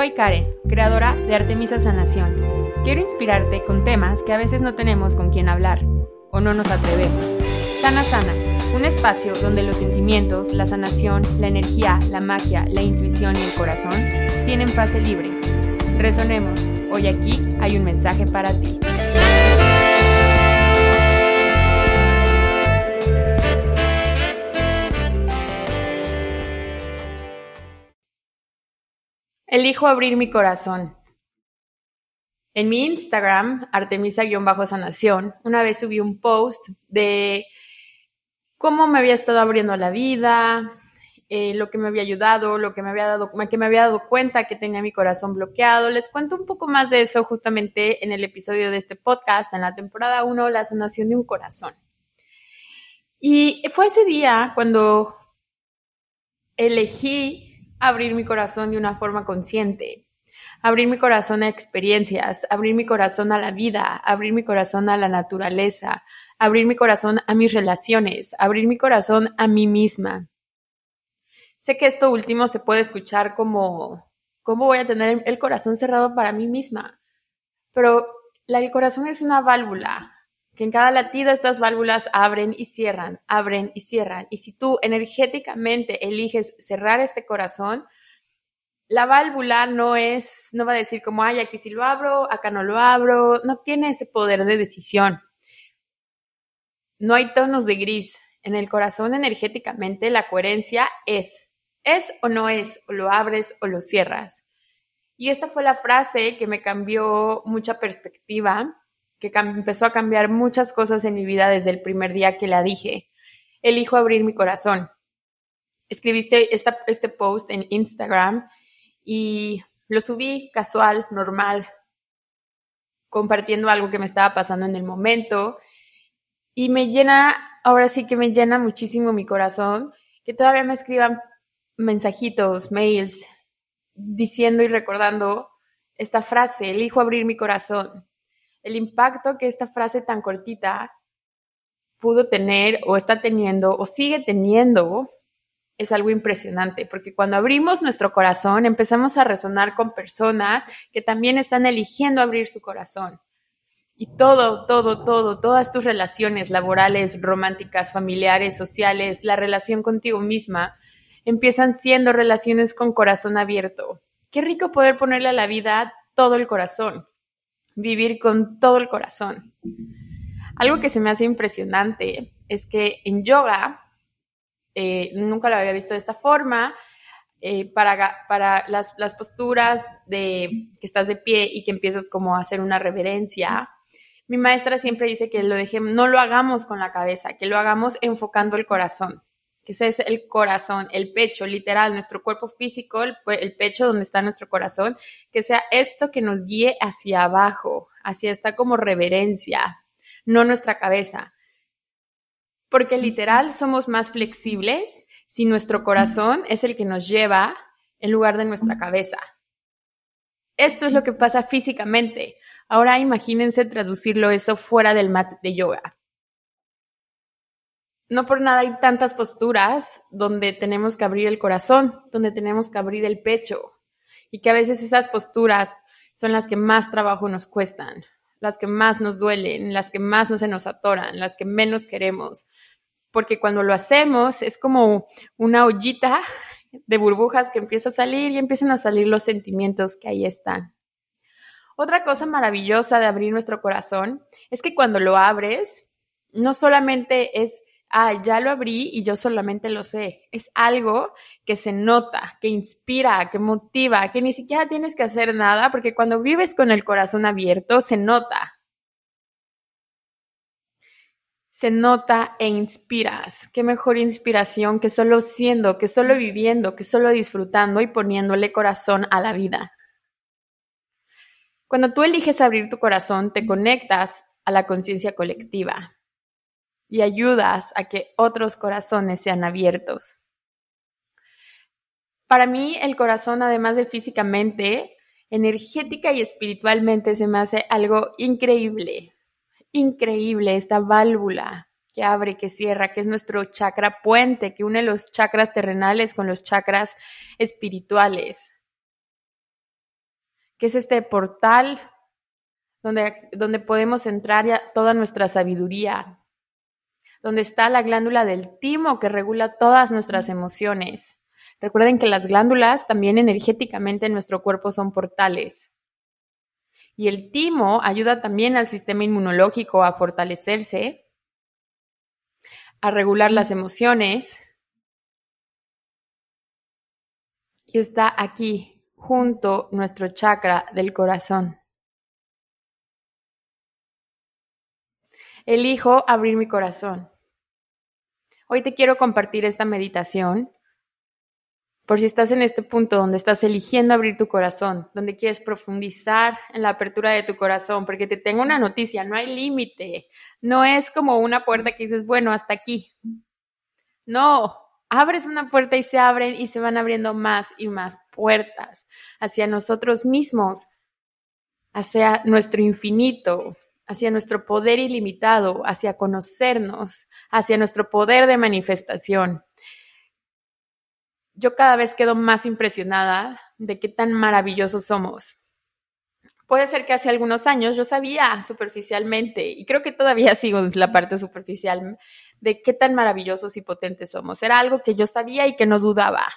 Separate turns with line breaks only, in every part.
Soy Karen, creadora de Artemisa Sanación. Quiero inspirarte con temas que a veces no tenemos con quien hablar o no nos atrevemos. Sana Sana, un espacio donde los sentimientos, la sanación, la energía, la magia, la intuición y el corazón tienen fase libre. Resonemos, hoy aquí hay un mensaje para ti. Elijo abrir mi corazón. En mi Instagram, Artemisa-sanación, una vez subí un post de cómo me había estado abriendo la vida, eh, lo que me había ayudado, lo que me había dado, que me había dado cuenta que tenía mi corazón bloqueado. Les cuento un poco más de eso justamente en el episodio de este podcast, en la temporada 1, la sanación de un corazón. Y fue ese día cuando elegí abrir mi corazón de una forma consciente, abrir mi corazón a experiencias, abrir mi corazón a la vida, abrir mi corazón a la naturaleza, abrir mi corazón a mis relaciones, abrir mi corazón a mí misma. Sé que esto último se puede escuchar como, ¿cómo voy a tener el corazón cerrado para mí misma? Pero el corazón es una válvula, que en cada latido estas válvulas abren y cierran, abren y cierran. Y si tú energéticamente eliges cerrar este corazón, la válvula no es, no va a decir como, ay, aquí sí lo abro, acá no lo abro, no tiene ese poder de decisión. No hay tonos de gris. En el corazón energéticamente la coherencia es, es o no es, o lo abres o lo cierras. Y esta fue la frase que me cambió mucha perspectiva que empezó a cambiar muchas cosas en mi vida desde el primer día que la dije. Elijo abrir mi corazón. Escribiste este post en Instagram y lo subí casual, normal, compartiendo algo que me estaba pasando en el momento. Y me llena, ahora sí que me llena muchísimo mi corazón, que todavía me escriban mensajitos, mails, diciendo y recordando esta frase, elijo abrir mi corazón el impacto que esta frase tan cortita pudo tener o está teniendo o sigue teniendo es algo impresionante, porque cuando abrimos nuestro corazón empezamos a resonar con personas que también están eligiendo abrir su corazón. Y todo, todo, todo, todas tus relaciones laborales, románticas, familiares, sociales, la relación contigo misma, empiezan siendo relaciones con corazón abierto. Qué rico poder ponerle a la vida todo el corazón vivir con todo el corazón. Algo que se me hace impresionante es que en yoga, eh, nunca lo había visto de esta forma, eh, para, para las, las, posturas de que estás de pie y que empiezas como a hacer una reverencia, mi maestra siempre dice que lo no lo hagamos con la cabeza, que lo hagamos enfocando el corazón que ese es el corazón, el pecho, literal, nuestro cuerpo físico, el, pecho donde está nuestro corazón, que sea esto que nos guíe hacia abajo, hacia esta como reverencia, no nuestra cabeza. Porque literal somos más flexibles si nuestro corazón es el que nos lleva en lugar de nuestra cabeza. Esto es lo que pasa físicamente. Ahora imagínense traducirlo eso fuera del mat de yoga no por nada hay tantas posturas donde tenemos que abrir el corazón, donde tenemos que abrir el pecho y que a veces esas posturas son las que más trabajo nos cuestan, las que más nos duelen, las que más no se nos atoran, las que menos queremos, porque cuando lo hacemos es como una ollita de burbujas que empieza a salir y empiezan a salir los sentimientos que ahí están. Otra cosa maravillosa de abrir nuestro corazón es que cuando lo abres, no solamente es ah, ya lo abrí y yo solamente lo sé. Es algo que se nota, que inspira, que motiva, que ni siquiera tienes que hacer nada, porque cuando vives con el corazón abierto, se nota. Se nota e inspiras. Qué mejor inspiración que solo siendo, que solo viviendo, que solo disfrutando y poniéndole corazón a la vida. Cuando tú eliges abrir tu corazón, te conectas a la conciencia colectiva y ayudas a que otros corazones sean abiertos. Para mí el corazón, además de físicamente, energética y espiritualmente se me hace algo increíble, increíble esta válvula que abre, que cierra, que es nuestro chakra puente, que une los chakras terrenales con los chakras espirituales. que es este portal donde, donde podemos entrar ya toda nuestra sabiduría, donde está la glándula del timo que regula todas nuestras emociones. Recuerden que las glándulas también energéticamente en nuestro cuerpo son portales. Y el timo ayuda también al sistema inmunológico a fortalecerse, a regular las emociones. Y está aquí, junto nuestro chakra del corazón. Elijo abrir mi corazón. Hoy te quiero compartir esta meditación por si estás en este punto donde estás eligiendo abrir tu corazón, donde quieres profundizar en la apertura de tu corazón, porque te tengo una noticia, no hay límite, no es como una puerta que dices, bueno, hasta aquí. No, abres una puerta y se abren y se van abriendo más y más puertas hacia nosotros mismos, hacia nuestro infinito, hacia nuestro poder ilimitado, hacia conocernos, hacia nuestro poder de manifestación. Yo cada vez quedo más impresionada de qué tan maravillosos somos. Puede ser que hace algunos años yo sabía superficialmente, y creo que todavía sigo en la parte superficial, de qué tan maravillosos y potentes somos. Era algo que yo sabía y que no dudaba.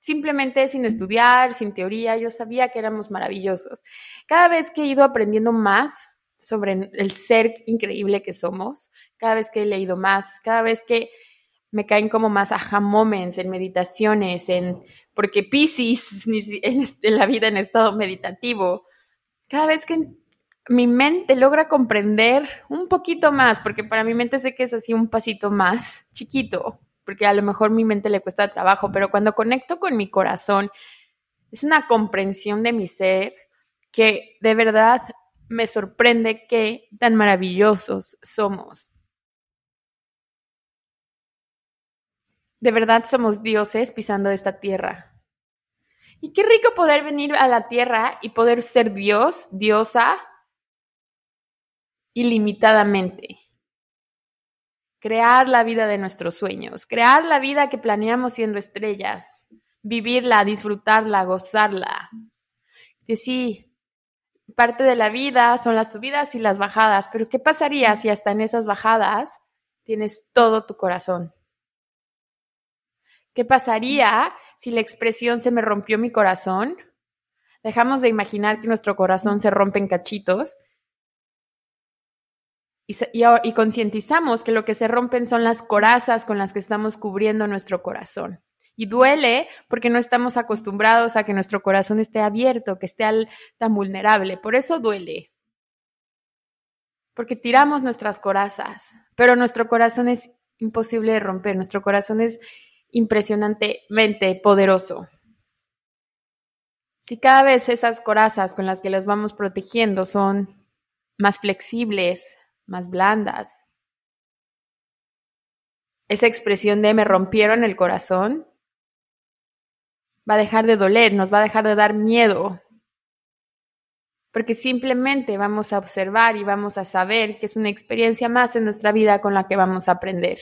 Simplemente sin estudiar, sin teoría, yo sabía que éramos maravillosos. Cada vez que he ido aprendiendo más sobre el ser increíble que somos, cada vez que he leído más, cada vez que me caen como más aha moments en meditaciones, en porque Pisces en la vida en estado meditativo, cada vez que mi mente logra comprender un poquito más, porque para mi mente sé que es así un pasito más chiquito, porque a lo mejor mi mente le cuesta trabajo, pero cuando conecto con mi corazón, es una comprensión de mi ser que de verdad me sorprende qué tan maravillosos somos. De verdad somos dioses pisando esta tierra. Y qué rico poder venir a la tierra y poder ser Dios, diosa, ilimitadamente crear la vida de nuestros sueños, crear la vida que planeamos siendo estrellas, vivirla, disfrutarla, gozarla. Que sí, parte de la vida son las subidas y las bajadas, pero ¿qué pasaría si hasta en esas bajadas tienes todo tu corazón? ¿Qué pasaría si la expresión se me rompió mi corazón? Dejamos de imaginar que nuestro corazón se rompe en cachitos y, concientizamos que lo que se rompen son las corazas con las que estamos cubriendo nuestro corazón. Y duele porque no estamos acostumbrados a que nuestro corazón esté abierto, que esté tan vulnerable. Por eso duele. Porque tiramos nuestras corazas, pero nuestro corazón es imposible de romper. Nuestro corazón es impresionantemente poderoso. Si cada vez esas corazas con las que los vamos protegiendo son más flexibles, más blandas. Esa expresión de me rompieron el corazón va a dejar de doler, nos va a dejar de dar miedo, porque simplemente vamos a observar y vamos a saber que es una experiencia más en nuestra vida con la que vamos a aprender.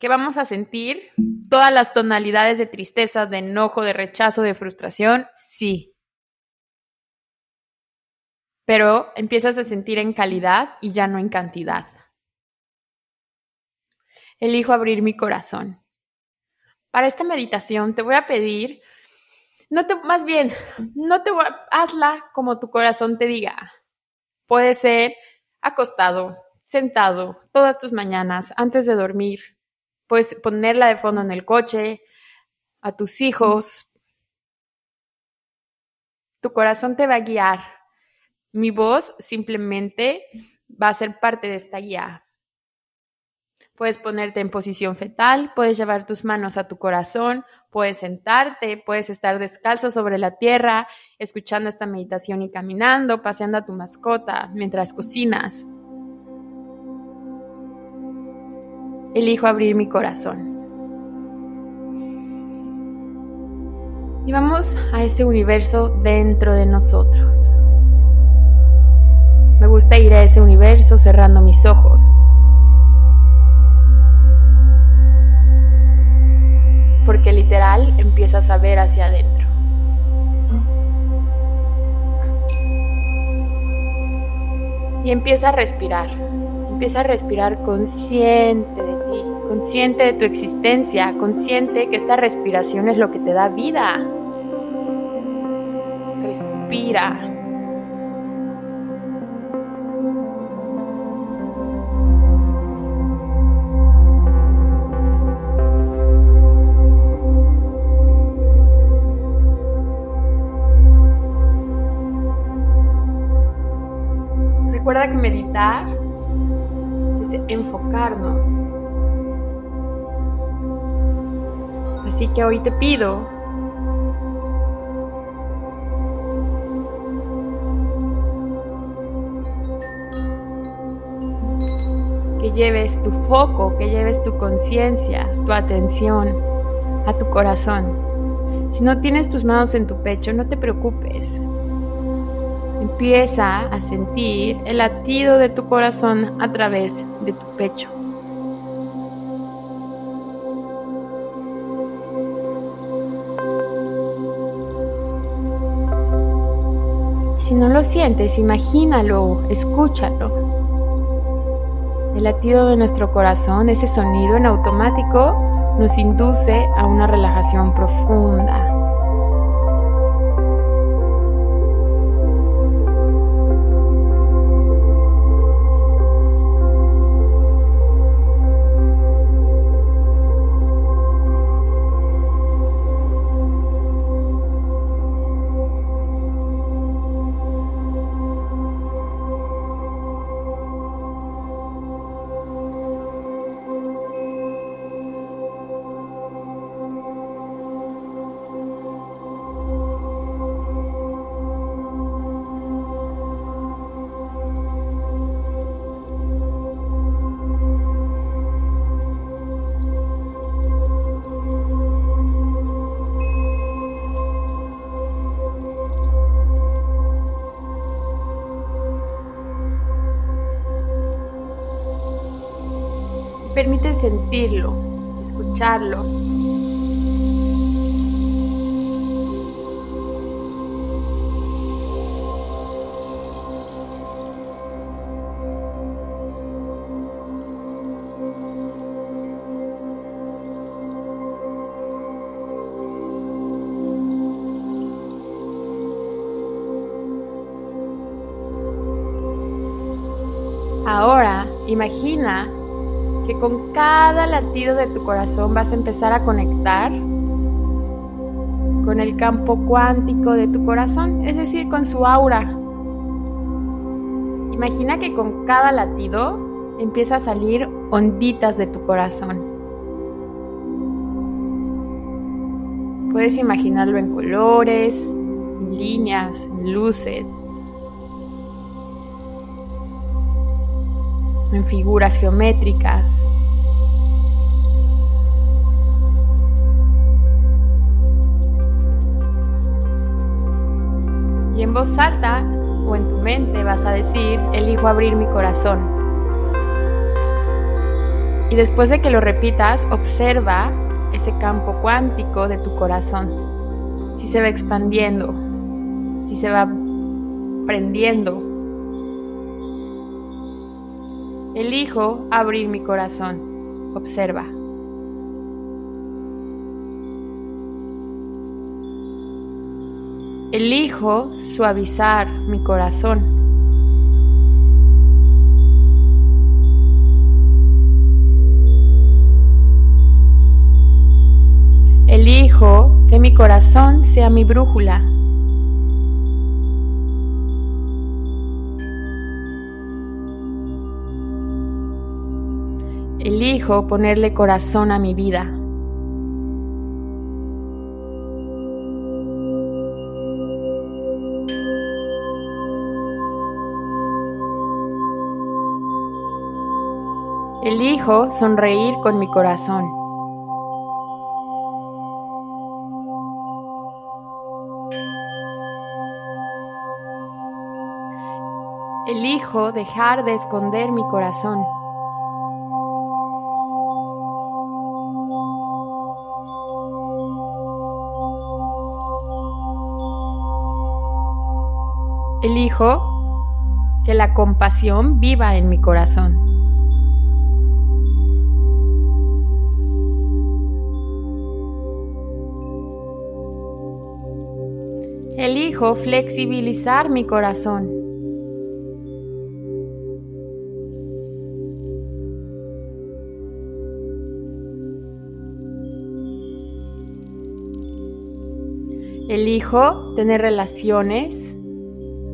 Que vamos a sentir todas las tonalidades de tristeza, de enojo, de rechazo, de frustración, sí pero empiezas a sentir en calidad y ya no en cantidad. Elijo abrir mi corazón. Para esta meditación te voy a pedir, no te, más bien, no te hazla como tu corazón te diga. Puede ser acostado, sentado, todas tus mañanas, antes de dormir. Puedes ponerla de fondo en el coche, a tus hijos. Tu corazón te va a guiar mi voz simplemente va a ser parte de esta guía. Puedes ponerte en posición fetal, puedes llevar tus manos a tu corazón, puedes sentarte, puedes estar descalzo sobre la tierra, escuchando esta meditación y caminando, paseando a tu mascota mientras cocinas. Elijo abrir mi corazón. Y vamos a ese universo dentro de nosotros. Me gusta ir a ese universo cerrando mis ojos. Porque literal empiezas a ver hacia adentro. Y empieza a respirar. Empieza a respirar consciente de ti, consciente de tu existencia, consciente que esta respiración es lo que te da vida. Respira. Que meditar es enfocarnos. Así que hoy te pido que lleves tu foco, que lleves tu conciencia, tu atención a tu corazón. Si no tienes tus manos en tu pecho, no te preocupes. Empieza a sentir el latido de tu corazón a través de tu pecho. Si no lo sientes, imagínalo, escúchalo. El latido de nuestro corazón, ese sonido en automático, nos induce a una relajación profunda. Sentirlo, escucharlo. Ahora imagina que con cada latido de tu corazón vas a empezar a conectar con el campo cuántico de tu corazón, es decir, con su aura. Imagina que con cada latido empieza a salir onditas de tu corazón. Puedes imaginarlo en colores, en líneas, en luces, en figuras geométricas. Y en voz alta o en tu mente vas a decir, elijo abrir mi corazón. Y después de que lo repitas, observa ese campo cuántico de tu corazón. Si se va expandiendo, si se va prendiendo Elijo abrir mi corazón. Observa. Elijo suavizar mi corazón. Elijo que mi corazón sea mi brújula. Elijo ponerle corazón a mi vida. Elijo sonreír con mi corazón. Elijo dejar de esconder mi corazón. Que la compasión viva en mi corazón. Elijo flexibilizar mi corazón. Elijo tener relaciones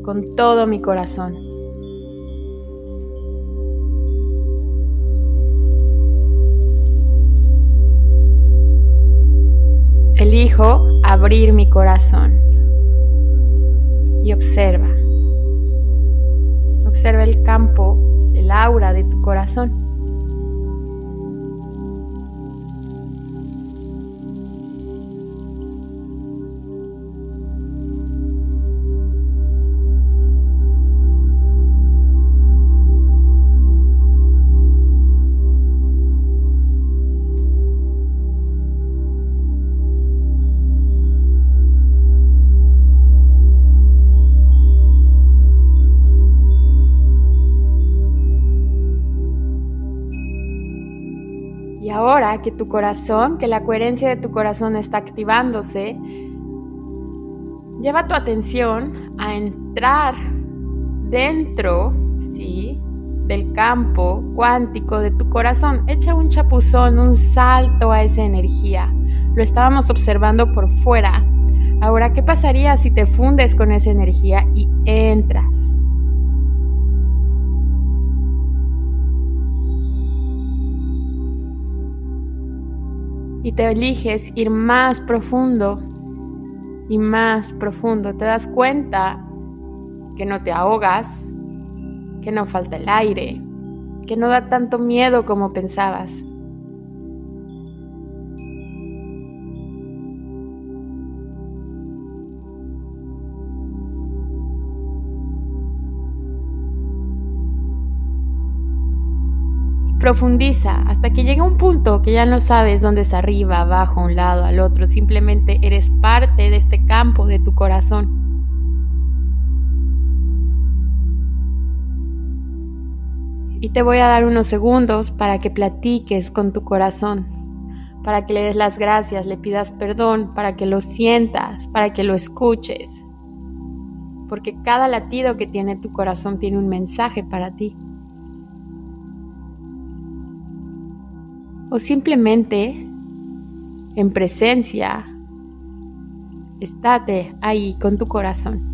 con todo mi corazón. Elijo abrir mi corazón y observa. Observa el campo, el aura de tu corazón. Ahora que tu corazón, que la coherencia de tu corazón está activándose, lleva tu atención a entrar dentro, ¿sí? del campo cuántico de tu corazón. Echa un chapuzón, un salto a esa energía. Lo estábamos observando por fuera. Ahora, ¿qué pasaría si te fundes con esa energía y entras? Y te eliges ir más profundo y más profundo. Te das cuenta que no te ahogas, que no falta el aire, que no da tanto miedo como pensabas. Profundiza hasta que llegue un punto que ya no sabes dónde es arriba, abajo, un lado, al otro. Simplemente eres parte de este campo de tu corazón. Y te voy a dar unos segundos para que platiques con tu corazón, para que le des las gracias, le pidas perdón, para que lo sientas, para que lo escuches. Porque cada latido que tiene tu corazón tiene un mensaje para ti. O simplemente en presencia, estate ahí con tu corazón.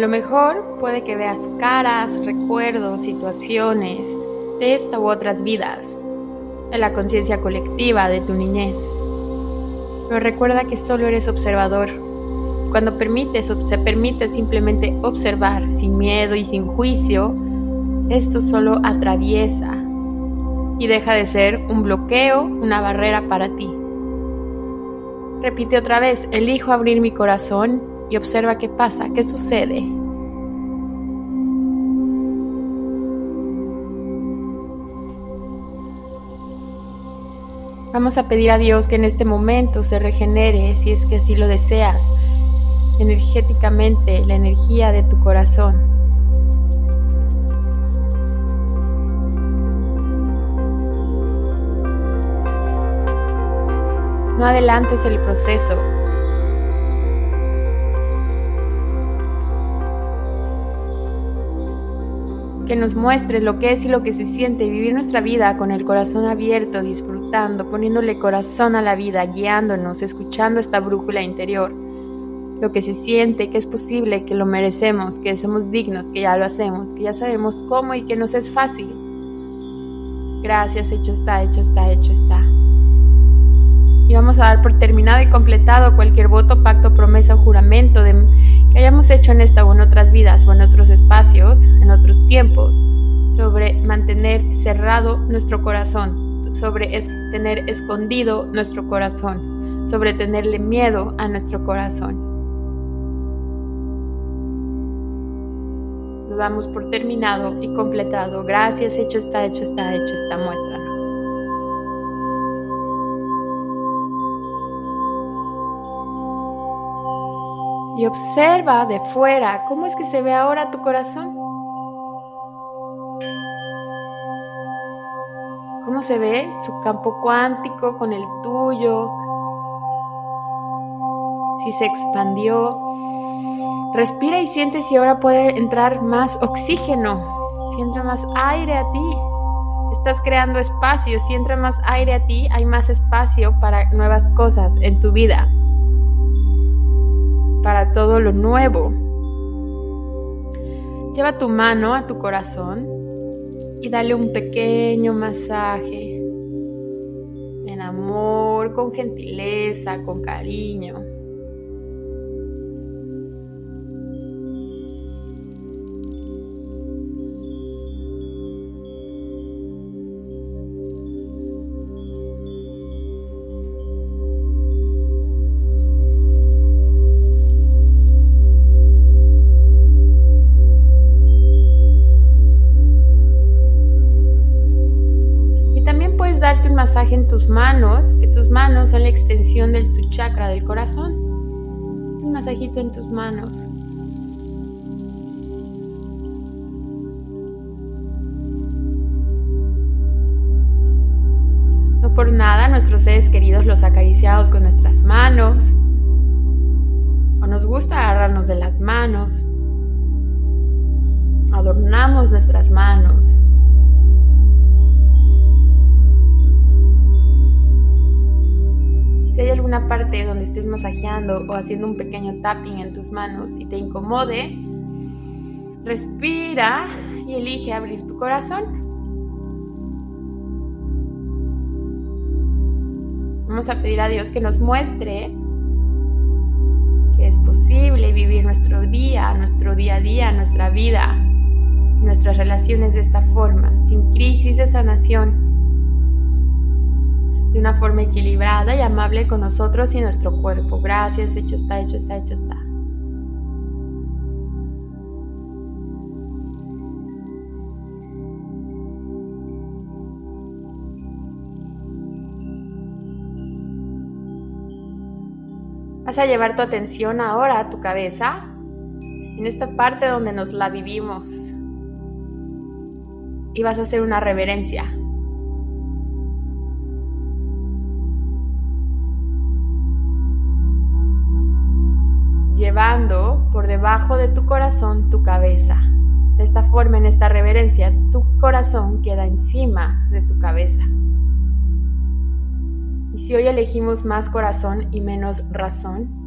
Lo mejor puede que veas caras, recuerdos, situaciones de esta u otras vidas, de la conciencia colectiva de tu niñez. Pero recuerda que solo eres observador. Cuando permites, se permite simplemente observar sin miedo y sin juicio, esto solo atraviesa y deja de ser un bloqueo, una barrera para ti. Repite otra vez, elijo abrir mi corazón y observa qué pasa, qué sucede. Vamos a pedir a Dios que en este momento se regenere, si es que así lo deseas, energéticamente la energía de tu corazón. No adelantes el proceso, que nos muestre lo que es y lo que se siente vivir nuestra vida con el corazón abierto, disfrutando, poniéndole corazón a la vida, guiándonos, escuchando esta brújula interior. Lo que se siente, que es posible, que lo merecemos, que somos dignos, que ya lo hacemos, que ya sabemos cómo y que nos es fácil. Gracias, hecho está, hecho está, hecho está. Y vamos a dar por terminado y completado cualquier voto, pacto, promesa o juramento que hayamos hecho en esta o en otras vidas o en otros espacios, en otros tiempos, sobre mantener cerrado nuestro corazón, sobre tener escondido nuestro corazón, sobre tenerle miedo a nuestro corazón. Lo damos por terminado y completado. Gracias, hecho está, hecho está, hecho está, muéstranos. Y observa de fuera cómo es que se ve ahora tu corazón. ¿Cómo se ve su campo cuántico con el tuyo? Si se expandió. Respira y siente si ahora puede entrar más oxígeno, si entra más aire a ti. Estás creando espacio, si entra más aire a ti, hay más espacio para nuevas cosas en tu vida para todo lo nuevo. Lleva tu mano a tu corazón y dale un pequeño masaje en amor, con gentileza, con cariño. Masaje en tus manos, que tus manos son la extensión de tu chakra del corazón. Un masajito en tus manos. No por nada nuestros seres queridos los acariciados con nuestras manos. O nos gusta agarrarnos de las manos. Adornamos nuestras manos Si hay alguna parte donde estés masajeando o haciendo un pequeño tapping en tus manos y te incomode, respira y elige abrir tu corazón. Vamos a pedir a Dios que nos muestre que es posible vivir nuestro día, nuestro día a día, nuestra vida, nuestras relaciones de esta forma, sin crisis de sanación de una forma equilibrada y amable con nosotros y nuestro cuerpo. Gracias, hecho está, hecho está, hecho está. Vas a llevar tu atención ahora a tu cabeza, en esta parte donde nos la vivimos. Y vas a hacer una reverencia. Llevando por debajo de tu corazón tu cabeza. De esta forma, en esta reverencia, tu corazón queda encima de tu cabeza. Y si hoy elegimos más corazón y menos razón,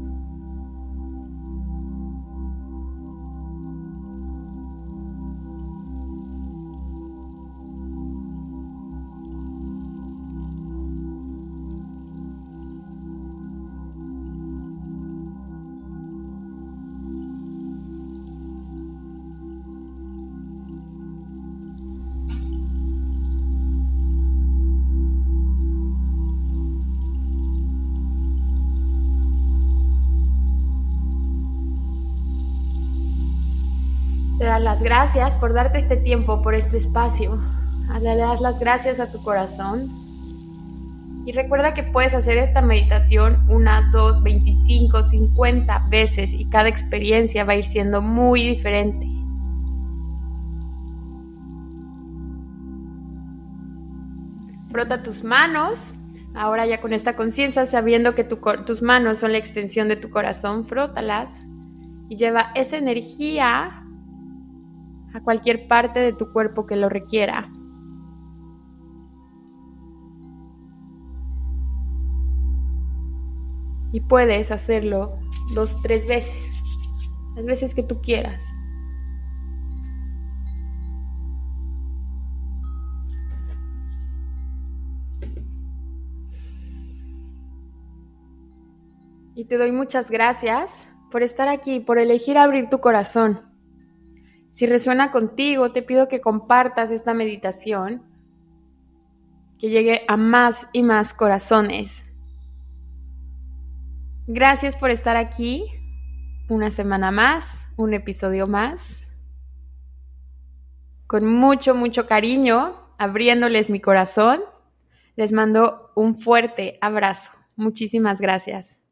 las gracias por darte este tiempo, por este espacio. Le das las gracias a tu corazón. Y recuerda que puedes hacer esta meditación una, dos, veinticinco, cincuenta veces y cada experiencia va a ir siendo muy diferente. Frota tus manos. Ahora ya con esta conciencia, sabiendo que tus manos son la extensión de tu corazón, frótalas y lleva esa energía a cualquier parte de tu cuerpo que lo requiera. Y puedes hacerlo dos, tres veces, las veces que tú quieras. Y te doy muchas gracias por estar aquí, por elegir abrir tu corazón. Si resuena contigo, te pido que compartas esta meditación, que llegue a más y más corazones. Gracias por estar aquí, una semana más, un episodio más, con mucho, mucho cariño, abriéndoles mi corazón. Les mando un fuerte abrazo. Muchísimas gracias.